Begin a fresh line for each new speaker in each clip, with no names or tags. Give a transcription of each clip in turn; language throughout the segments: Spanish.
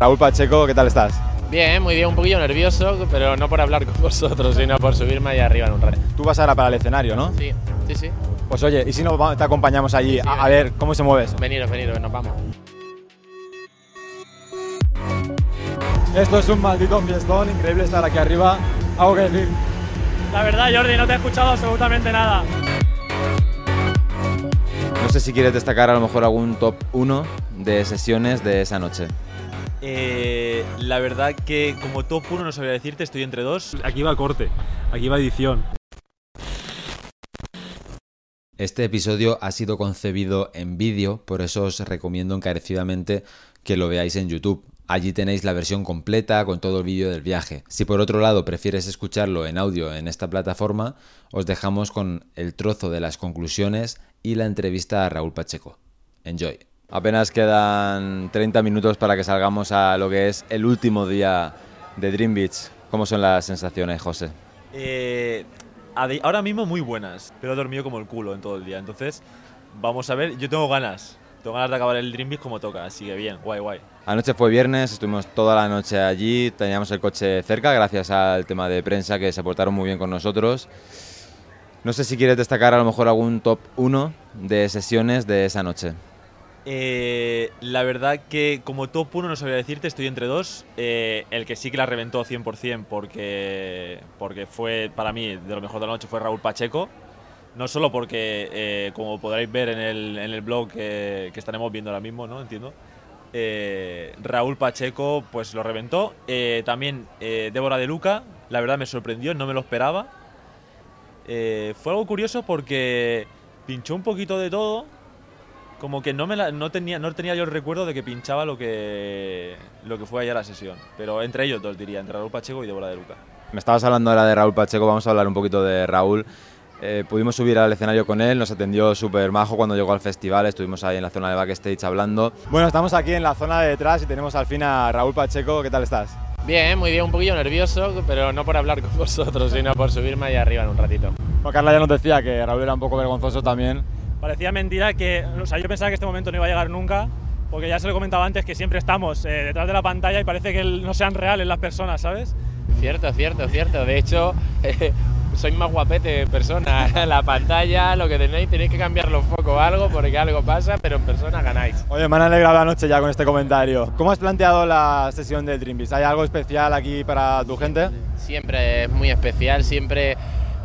Raúl Pacheco, ¿qué tal estás?
Bien, muy bien, un poquillo nervioso, pero no por hablar con vosotros, sino por subirme ahí arriba en un rato.
Tú vas ahora para el escenario, ¿no?
Sí, sí, sí.
Pues oye, ¿y si no te acompañamos allí
Sí, sí,
a, a ver cómo se mueve eso?
Veniros, veniros, nos vamos.
Esto es un maldito fiestón, increíble estar aquí arriba. Algo que decir.
La verdad, Jordi, no te he escuchado absolutamente nada.
No sé si quieres destacar a lo mejor algún top 1 de sesiones de esa noche.
Eh, la verdad que como top 1 no sabría decirte, estoy entre dos.
Aquí va corte, aquí va edición.
Este episodio ha sido concebido en vídeo, por eso os recomiendo encarecidamente que lo veáis en YouTube. Allí tenéis la versión completa con todo el vídeo del viaje. Si por otro lado prefieres escucharlo en audio en esta plataforma, os dejamos con el trozo de las conclusiones y la entrevista a Raúl Pacheco. Enjoy. Apenas quedan 30 minutos para que salgamos a lo que es el último día de Dream Beach. ¿Cómo son las sensaciones, José?
Eh, ahora mismo muy buenas, pero he dormido como el culo en todo el día. Entonces, vamos a ver, yo tengo ganas. Tengo ganas de acabar el Dream Beach como toca, así que bien, guay, guay.
Anoche fue viernes, estuvimos toda la noche allí, teníamos el coche cerca gracias al tema de prensa que se portaron muy bien con nosotros. No sé si quieres destacar a lo mejor algún top 1 de sesiones de esa noche.
Eh, la verdad que como top 1 no sabría decirte, estoy entre dos. Eh, el que sí que la reventó 100% porque, porque fue para mí de lo mejor de la noche fue Raúl Pacheco. No solo porque, eh, como podréis ver en el, en el blog que, que estaremos viendo ahora mismo, ¿no? Entiendo. Eh, Raúl Pacheco pues lo reventó. Eh, también eh, Débora de Luca, la verdad me sorprendió, no me lo esperaba. Fue algo curioso porque pinchó un poquito de todo, como que no me la- no tenía no tenía yo el recuerdo de que pinchaba lo que lo que fue ayer la sesión pero entre ellos dos diría entre Raúl Pacheco y Débora de Luca
Me estabas hablando ahora de Raúl Pacheco, vamos a hablar un poquito de Raúl. Eh, pudimos subir al escenario con él, nos atendió súper majo cuando llegó al festival, estuvimos ahí en la zona de backstage hablando. Bueno, estamos aquí en la zona de detrás y tenemos al fin a Raúl Pacheco, ¿qué tal estás?
Bien, muy bien, un poquillo nervioso, pero no por hablar con vosotros, sino por subirme ahí arriba en un ratito.
Bueno, Carla ya nos decía que Raúl era un poco vergonzoso también.
Parecía mentira que, o sea, yo pensaba que este momento no iba a llegar nunca, porque ya se lo he comentado antes que siempre estamos eh, detrás de la pantalla y parece que no sean reales las personas, ¿sabes?
Cierto, cierto, cierto. De hecho, sois más guapete en persona. la pantalla, lo que tenéis, tenéis que cambiar los focos o algo, porque algo pasa, pero en persona ganáis.
Oye, me han alegrado la noche ya con este comentario. ¿Cómo has planteado la sesión del Dream Beach? ¿Hay algo especial aquí para tu gente?
Siempre es muy especial, siempre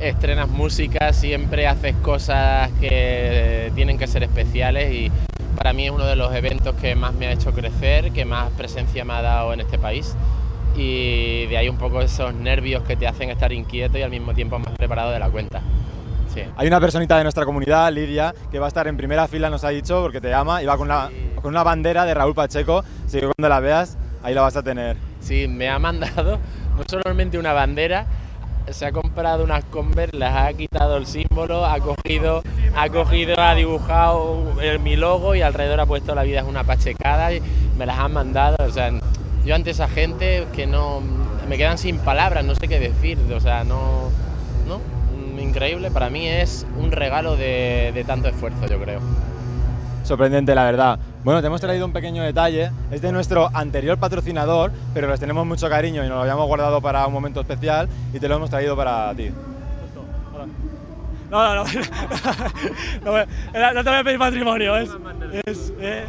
estrenas música, siempre haces cosas que tienen que ser especiales y para mí es uno de los eventos que más me ha hecho crecer, que más presencia me ha dado en este país y de ahí un poco esos nervios que te hacen estar inquieto y al mismo tiempo más preparado de la cuenta. Sí.
Hay una personita de nuestra comunidad, Lidia, que va a estar en primera fila, nos ha dicho, porque te ama, y va con una, con una bandera de Raúl Pacheco, así que cuando la veas, ahí la vas a tener.
Sí, me ha mandado no solamente una bandera, se ha comprado unas Converse, las ha quitado el símbolo, ha cogido, ha cogido, ha dibujado el- mi logo y alrededor ha puesto la vida es una pachecada y me las han mandado. O sea, yo ante esa gente que no me quedan sin palabras, no sé qué decir. O sea, no, no, increíble. Para mí es un regalo de, de tanto esfuerzo, yo creo.
Sorprendente, la verdad. Bueno, te hemos traído un pequeño detalle. Es de nuestro anterior patrocinador, pero les tenemos mucho cariño y nos lo habíamos guardado para un momento especial y te lo hemos traído para ti.
No, no, no. no, te voy a pedir matrimonio, es. Es. es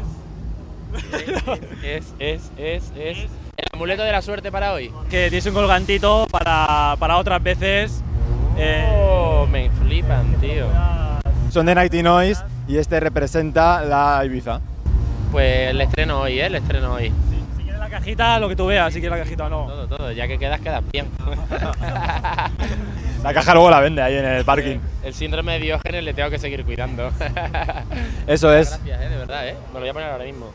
Es, es, es, es. El amuleto de la suerte para hoy.
que tienes un colgantito para, para otras veces. eh,
Oh, me flipan, tío.
Son de Nighty Noise y este representa la Ibiza.
Pues el estreno hoy, ¿eh? El estreno hoy.
si quieres la cajita, lo que tú veas, si quieres la cajita o no.
Todo, todo. Ya que quedas, quedas bien.
La caja luego la vende ahí en el parking.
El síndrome de Diógenes le tengo que seguir cuidando.
Eso es.
Gracias, ¿eh? De verdad, ¿eh? Me lo voy a poner ahora mismo.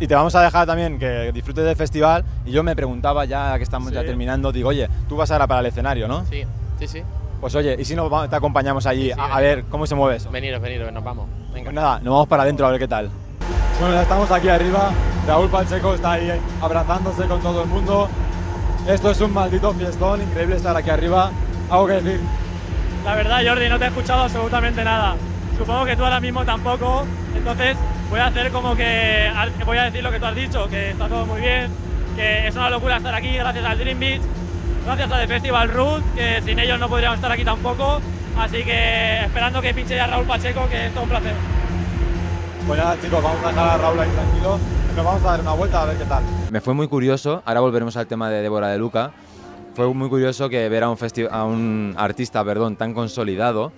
Y te vamos a dejar también que disfrutes del festival. Y yo me preguntaba ya que estamos ya terminando, digo, oye, tú vas ahora para el escenario, ¿no?
Sí, sí, sí.
Pues oye, ¿y si no va- te acompañamos allí
Sí, sí,
a, a ver cómo se mueve eso?
Veniros, veniros, nos vamos. Venga.
Pues nada, nos vamos para adentro a ver qué tal. Bueno, ya estamos aquí arriba. Raúl Pacheco está ahí abrazándose con todo el mundo. Esto es un maldito fiestón, increíble estar aquí arriba. ¿Algo que decir?
La verdad, Jordi, no te he escuchado absolutamente nada. Supongo que tú ahora mismo tampoco. Entonces, voy a hacer como que. Voy a decir lo que tú has dicho, que está todo muy bien, que es una locura estar aquí gracias al Dream Beach, gracias a The Festival Root, que sin ellos no podríamos estar aquí tampoco. Así que esperando que pinche ya Raúl Pacheco, que es todo un placer.
Pues nada chicos, vamos a dejar a Raúl ahí tranquilo. Nos vamos a dar una vuelta a ver qué tal.
Me fue muy curioso, ahora volveremos al tema de Débora de Luca, fue muy curioso que ver a un, artista perdón, tan consolidado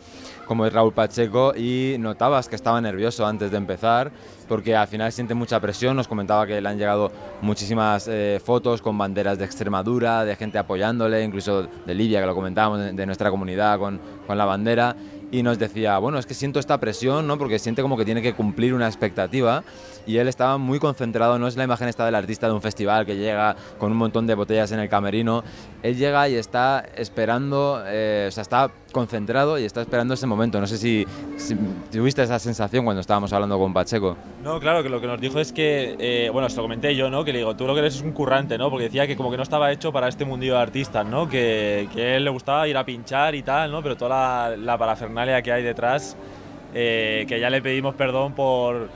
como es Raúl Pacheco y notabas que estaba nervioso antes de empezar porque al final siente mucha presión, nos comentaba que le han llegado muchísimas eh, fotos con banderas de Extremadura, de gente apoyándole, incluso de Libia, que lo comentábamos, de, nuestra comunidad con, con la bandera. Y nos decía, bueno, es que siento esta presión, ¿no? Porque siente como que tiene que cumplir una expectativa y él estaba muy concentrado, no es la imagen esta del artista de un festival que llega con un montón de botellas en el camerino, él llega y está esperando, eh, o sea, está concentrado y está esperando ese momento. No sé si, si, tuviste esa sensación cuando estábamos hablando con Pacheco.
No, claro, que lo que nos dijo es que, eh, bueno, se comenté yo, ¿no? Que le digo, tú lo que eres es un currante, ¿no? Porque decía que como que no estaba hecho para este mundillo de artistas, ¿no? Que, que él le gustaba ir a pinchar y tal, ¿no? Pero toda la, la parafernalia que hay detrás, eh, que ya le pedimos perdón por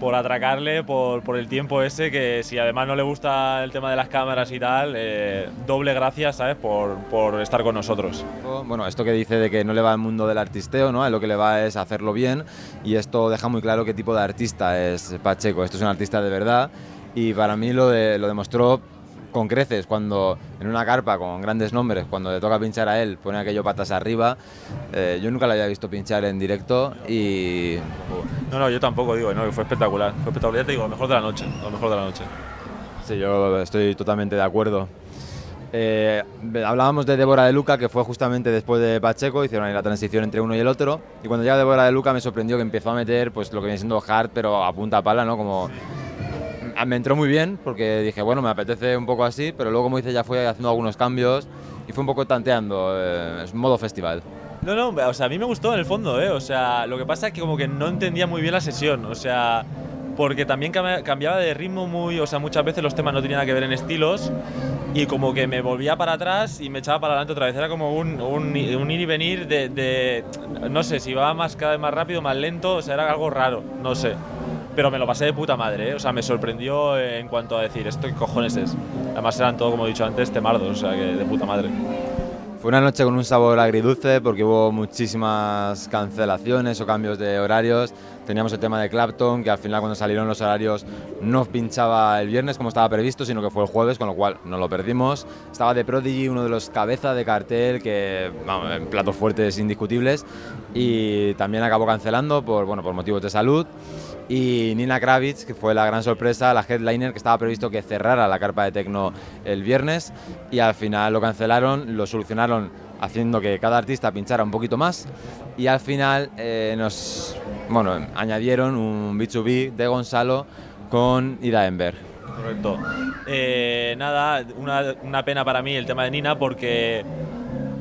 por atracarle por, por, el tiempo ese, que si además no le gusta el tema de las cámaras y tal, eh, doble gracias, ¿sabes? Por, por, estar con nosotros.
Bueno, esto que dice de que no le va al mundo del artisteo, ¿no? lo que le va es hacerlo bien y esto deja muy claro qué tipo de artista es Pacheco. Esto es un artista de verdad y para mí lo, lo demostró con creces cuando en una carpa con grandes nombres, cuando le toca pinchar a él, pone aquello patas arriba. Eh, yo nunca lo había visto pinchar en directo y.
No, no, yo tampoco digo, no, fue espectacular. Fue espectacular, ya te digo, lo mejor de la noche, lo mejor de la noche.
Sí, yo estoy totalmente de acuerdo. Eh, hablábamos de Débora de Luca, que fue justamente después de Pacheco, hicieron ahí la transición entre uno y el otro. Y cuando llega Débora de Luca me sorprendió que empezó a meter pues lo que viene siendo hard, pero a punta pala, ¿no? Como me entró muy bien porque dije, bueno, me apetece un poco así, pero luego, como dice, ya fue haciendo algunos cambios y fue un poco tanteando, eh, es modo festival.
No, no, o sea, a mí me gustó en el fondo, ¿eh? O sea, lo que pasa es que como que no entendía muy bien la sesión, o sea, porque también cambiaba de ritmo muy, o sea, muchas veces los temas no tenían nada que ver en estilos y como que me volvía para atrás y me echaba para adelante otra vez, era como un, un, un ir y venir de, de, no sé, si iba más cada vez más rápido, más lento, o sea, era algo raro, no sé pero me lo pasé de puta madre, ¿eh? o sea, me sorprendió en cuanto a decir, ¿esto qué cojones es? Además eran todo, como he dicho antes, temardos, o sea, que de puta madre.
Fue una noche con un sabor agridulce porque hubo muchísimas cancelaciones o cambios de horarios. Teníamos el tema de Clapton, que al final cuando salieron los horarios no pinchaba el viernes como estaba previsto, sino que fue el jueves, con lo cual no lo perdimos. Estaba The Prodigy, uno de los cabezas de cartel, que vamos, en platos fuertes indiscutibles, y también acabó cancelando por, bueno, por motivos de salud y Nina Kravitz, que fue la gran sorpresa, la headliner que estaba previsto que cerrara la carpa de Tecno el viernes y al final lo cancelaron, lo solucionaron haciendo que cada artista pinchara un poquito más y al final eh, nos bueno, añadieron un B2B de Gonzalo con Ida Enberg.
Correcto. Eh, nada, una, una pena para mí el tema de Nina porque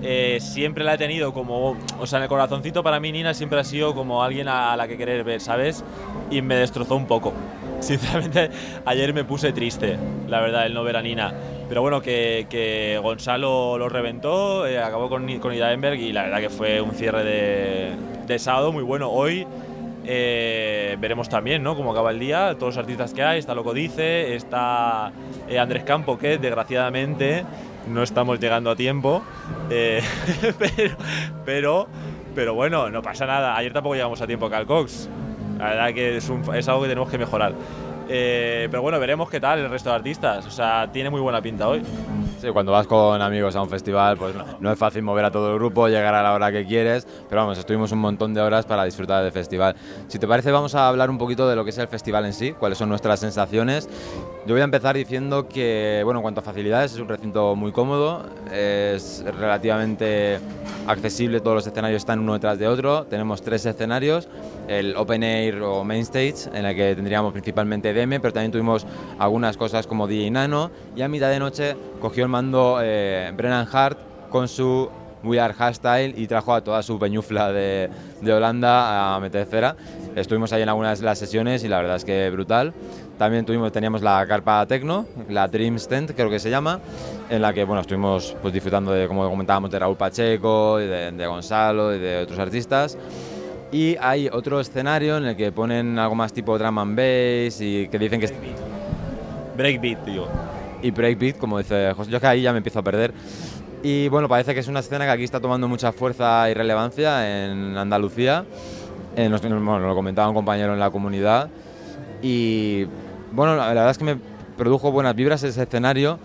eh, siempre la he tenido como, o sea, en el corazoncito para mí Nina siempre ha sido como alguien a la que querer ver, ¿sabes? Y me destrozó un poco. Sinceramente, ayer me puse triste, la verdad, el no ver a Nina. Pero bueno, que, que Gonzalo lo reventó, eh, acabó con, con Ida Enberg y la verdad que fue un cierre de, de sábado muy bueno. Hoy eh, veremos también ¿no? cómo acaba el día, todos los artistas que hay, está Loco Dice, está eh, Andrés Campo, que desgraciadamente no estamos llegando a tiempo, eh, pero, pero, bueno, no pasa nada. Ayer tampoco llegamos a tiempo a Calcox. La verdad que es algo que tenemos que mejorar. Eh, pero bueno, veremos qué tal el resto de artistas. O sea, tiene muy buena pinta hoy.
Sí, cuando vas con amigos a un festival, pues no, no, es fácil mover a todo el grupo, llegar a la hora que quieres, pero vamos, estuvimos un montón de horas para disfrutar del festival. Si te parece, vamos a hablar un poquito de lo que es el festival en sí, cuáles son nuestras sensaciones. Yo voy a empezar diciendo que, bueno, en cuanto a facilidades, es un recinto muy cómodo, es relativamente accesible, todos los escenarios están uno detrás de otro, tenemos tres escenarios, el Open Air o Main Stage, en el que tendríamos principalmente DM, pero también tuvimos algunas cosas como DJ Nano, y a mitad de noche cogió el mando eh, Brennan Hart con su We Are Hardstyle y trajo a toda su peñufla de, de, Holanda a meter cera. Estuvimos ahí en algunas de las sesiones y la verdad es que brutal. También tuvimos, teníamos la carpa Tecno, la Dream Stand creo que se llama, en la que bueno, estuvimos pues, disfrutando de, como comentábamos, de Raúl Pacheco, de, de Gonzalo y de otros artistas. Y hay otro escenario en el que ponen algo más tipo drum and bass y que dicen que...
Breakbeat, digo.
Y breakbeat, como dice José. Yo es que ahí ya me empiezo a perder. Y bueno, parece que es una escena que aquí está tomando mucha fuerza y relevancia en Andalucía. Eh, nos, bueno, lo comentaba un compañero en la comunidad. Y bueno, la, la verdad es que me produjo buenas vibras ese escenario.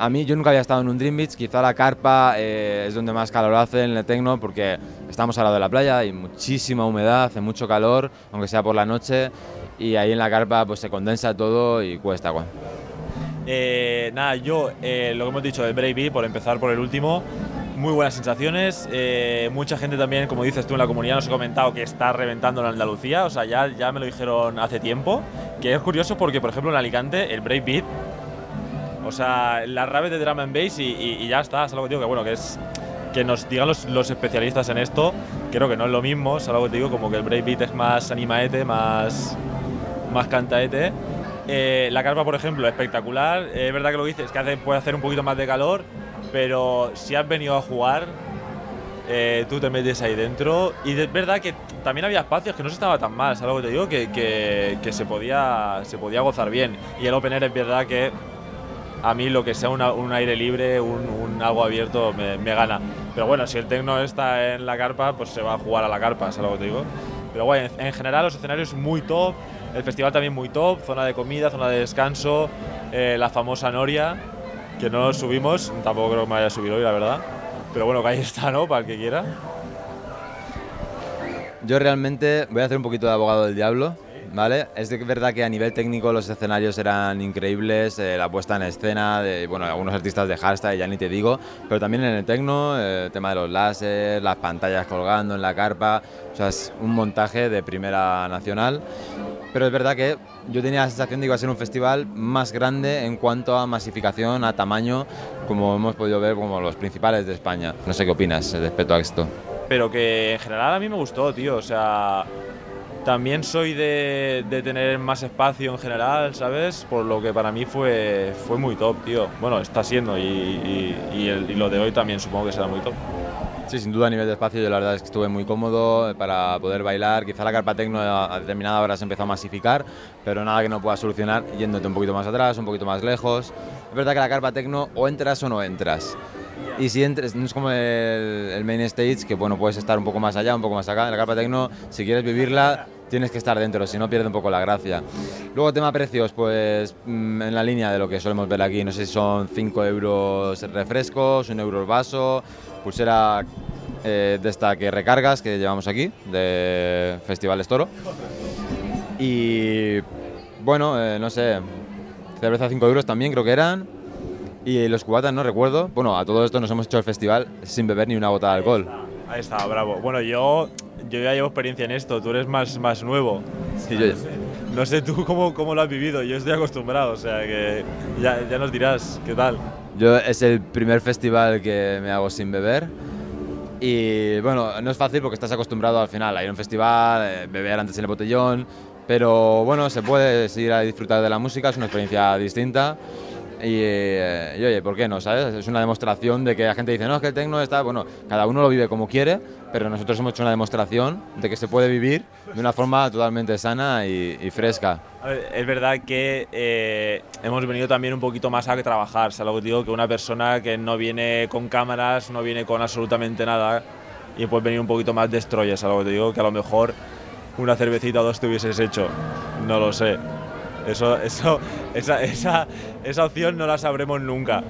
A mí yo nunca había estado en un Dream Beach, quizá la carpa eh, es donde más calor hace en el tecno porque estamos al lado de la playa, hay muchísima humedad, hace mucho calor, aunque sea por la noche, y ahí en la carpa pues se condensa todo y cuesta. Juan.
Eh, nada, yo eh, lo que hemos dicho del Brave por empezar por el último, muy buenas sensaciones. eh, mucha gente también, como dices tú en la comunidad, nos ha comentado que está reventando en Andalucía. O sea, ya, ya me lo dijeron hace tiempo. Que es curioso porque, por ejemplo, en Alicante, el Brave Beat, o sea, la rave de drum and bass y, ya está. Es algo que digo que, bueno, que es. Que nos digan los, los especialistas en esto, creo que no es lo mismo, es algo que te digo, como que el Brave Beat es más animaete, más, más cantaete. Eh, la carpa, por ejemplo, espectacular. Eh, es verdad que lo dices, que hace, puede hacer un poquito más de calor, pero si has venido a jugar, eh, tú te metes ahí dentro. Y es verdad que también había espacios que no se estaba tan mal, es algo que te digo, que, que- que se, podía, se podía gozar bien. Y el open air es verdad que a mí lo que sea una- un aire libre, un, un algo abierto, me, me gana. Pero bueno, si el tecno está en la carpa, pues se va a jugar a la carpa, es algo que te digo. Pero bueno, en, en general los escenarios muy top, el festival también muy top, zona de comida, zona de descanso, eh, la famosa Noria, que no subimos, tampoco creo que me vaya a subir hoy, la verdad. Pero bueno, que ahí está, ¿no? Para el que quiera.
Yo realmente voy a hacer un poquito de abogado del diablo, ¿vale? Es verdad que a nivel técnico los escenarios eran increíbles, eh, la puesta en escena de, bueno, algunos artistas de hardstyle, ya ni te digo, pero también en el tecno, eh, el tema de los láser, las pantallas colgando en la carpa, o sea, es un montaje de primera nacional. Pero es verdad que yo tenía la sensación de que iba a ser un festival más grande en cuanto a masificación, a tamaño, como hemos podido ver como los principales de España. No sé qué opinas respecto a esto.
pero que en general a mí me gustó, tío. O sea, también soy de, de tener más espacio en general, ¿sabes? Por lo que para mí fue, fue muy top, tío. Bueno, está siendo y, y- y el- y lo de hoy también supongo que será muy top.
Sí, sin duda a nivel de espacio yo la verdad es que estuve muy cómodo eh, para poder bailar. Quizá la carpa tecno a determinada hora se empezó a masificar, pero nada que no pueda solucionar yéndote un poquito más atrás, un poquito más lejos. Es verdad que la carpa tecno o entras o no entras. Y si entres, no es como el, main stage, que bueno, puedes estar un poco más allá, un poco más acá. La carpa tecno, si quieres vivirla, tienes que estar dentro, si no pierde un poco la gracia. Luego, tema precios, pues mm, en la línea de lo que solemos ver aquí, no sé si son 5 euros refrescos, 1 euro el vaso, pulsera eh, de esta que recargas que llevamos aquí, de Festivales Toro. Y bueno, eh, no sé, cerveza 5 euros también creo que eran. Y los cubatas no recuerdo. Bueno, a todo esto nos hemos hecho el festival sin beber ni una gota de alcohol.
Ahí está, bravo. Bueno, yo, yo ya llevo experiencia en esto, tú eres más, más nuevo.
Sí, yo-
No sé tú cómo, cómo lo has vivido, yo estoy acostumbrado, o sea que ya, ya nos dirás qué tal.
Yo es el primer festival que me hago sin beber. Y bueno, no es fácil porque estás acostumbrado al final a ir a un festival, eh, beber antes en el botellón. Pero bueno, se puede seguir a disfrutar de la música, es una experiencia distinta. Y, eh, y, oye, ¿por qué no? ¿Sabes? Es una demostración de que la gente dice, no, es que el tecno está. Bueno, cada uno lo vive como quiere, pero nosotros hemos hecho una demostración de que se puede vivir de una forma totalmente sana y, y fresca.
Ver, es verdad que eh, hemos venido también un poquito más a trabajar, ¿sabes lo que digo? Que una persona que no viene con cámaras, no viene con absolutamente nada y puede venir un poquito más destroyer, ¿sabes lo que te digo? Que a lo mejor una cervecita o dos te hubieses hecho, no lo sé. Eso, eso, esa, esa, esa opción no la sabremos nunca.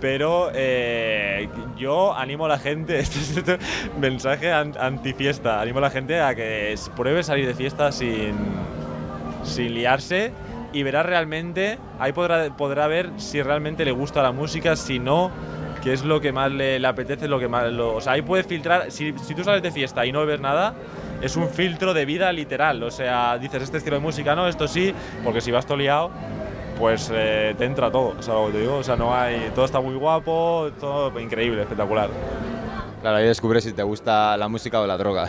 Pero eh, yo animo a la gente, este es este mensaje an- antifiesta, animo a la gente a que pruebe salir de fiesta sin, sin liarse y verá realmente, ahí podrá, podrá ver si realmente le gusta la música, si no, qué es lo que más le, le apetece, lo que más lo, o sea, ahí puede filtrar, si, si tú sales de fiesta y no ves nada, es un filtro de vida literal, o sea, dices este estilo de música no, esto sí, porque si vas todo liado, pues eh, te entra todo, o sea, lo que te digo, o sea, no hay, todo está muy guapo, todo increíble, espectacular.
Claro, ahí descubres si te gusta la música o la droga.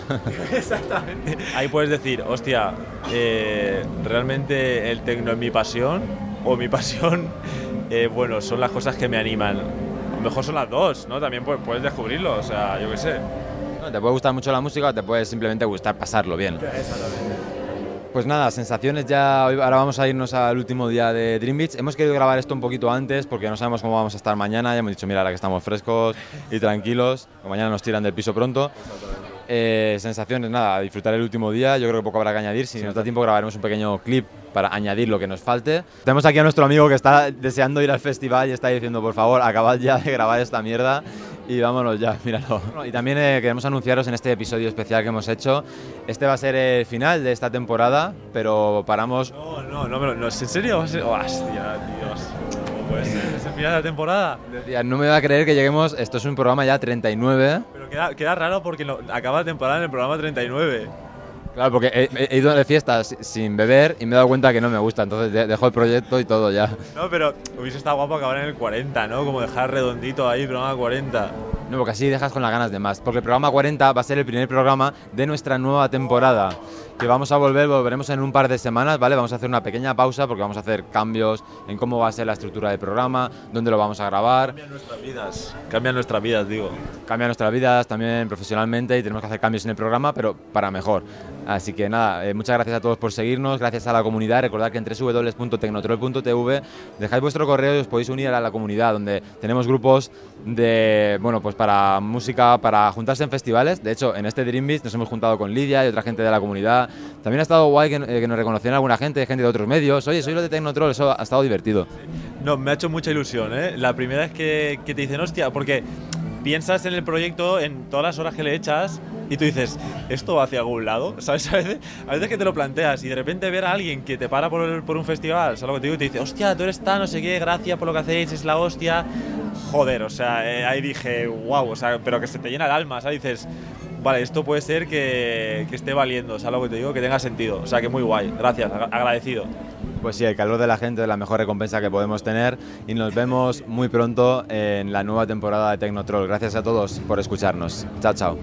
Ahí puedes decir, hostia, eh, realmente el tecno es mi pasión o mi pasión, eh, bueno, son las cosas que me animan. A lo mejor son las dos, ¿no? También puedes, descubrirlo, o sea, yo qué sé.
No, Te puede gustar mucho la música o te puede simplemente gustar pasarlo bien. Pues nada, sensaciones ya. Ahora vamos a irnos al último día de Dream Beach. Hemos querido grabar esto un poquito antes porque no sabemos cómo vamos a estar mañana. Ya hemos dicho, mira, ahora que estamos frescos y tranquilos, que mañana nos tiran del piso pronto. Eh, sensaciones, nada, disfrutar el último día. Yo creo que poco habrá que añadir. Si nos da tiempo, grabaremos un pequeño clip para añadir lo que nos falte. Tenemos aquí a nuestro amigo que está deseando ir al festival y está diciendo, por favor, acabad ya de grabar esta mierda y vámonos ya, míralo. Y también eh, queremos anunciaros en este episodio especial que hemos hecho, este va a ser el final de esta temporada, pero paramos...
No, no, no, no, ¿en serio? Hostia, Dios. ¿Cómo puede ser? ¿Es el final de la temporada?
Decía, no me va a creer que lleguemos, esto es un programa ya 39.
Pero queda, queda raro porque no- acaba la temporada en el programa 39.
Claro, porque he, he ido de fiestas sin beber y me he dado cuenta que no me gusta, entonces de- dejo el proyecto y todo ya.
No, pero hubiese estado guapo acabar en el 40, ¿no? Como dejar redondito ahí, programa 40.
No, porque así dejas con las ganas de más. Porque el programa 40 va a ser el primer programa de nuestra nueva temporada. Que vamos a volver, volveremos en un par de semanas, ¿vale? Vamos a hacer una pequeña pausa porque vamos a hacer cambios en cómo va a ser la estructura del programa, dónde lo vamos a grabar.
Cambian nuestras vidas. Cambian nuestras vidas, digo.
Cambia nuestras vidas también profesionalmente y tenemos que hacer cambios en el programa, pero para mejor. Así que nada, eh, muchas gracias a todos por seguirnos, gracias a la comunidad. Recordad que en www.tecnotrol.tv dejáis vuestro correo y os podéis unir a la comunidad, donde tenemos grupos de, bueno, pues para música, para juntarse en festivales. De hecho, en este Dream Beach nos hemos juntado con Lidia y otra gente de la comunidad. También ha estado guay que, eh, que nos reconocieran alguna gente, gente de otros medios. Oye, soy lo de Tecnotrol, eso ha estado divertido.
No, me ha hecho mucha ilusión, ¿eh? La primera vez que, que te dicen, hostia, porque piensas en el proyecto, en todas las horas que le echas, y tú dices, ¿esto va hacia algún lado? ¿Sabes? A veces, a veces que te lo planteas y de repente ver a alguien que te para por, el- por un festival, ¿sabes lo que te digo? Y te dice, hostia, tú eres tan, no sé qué, gracias por lo que hacéis, es la hostia. Joder, o sea, eh, ahí dije, wow, o sea, pero que se te llena el alma, ¿sabes? Dices, vale, esto puede ser que, que esté valiendo, ¿sabes lo que te digo? Que tenga sentido, o sea, que muy guay, gracias, agra- agradecido.
Pues sí, el calor de la gente es la mejor recompensa que podemos tener y nos vemos muy pronto en la nueva temporada de Tecnotroll. Gracias a todos por escucharnos. Chao, chao.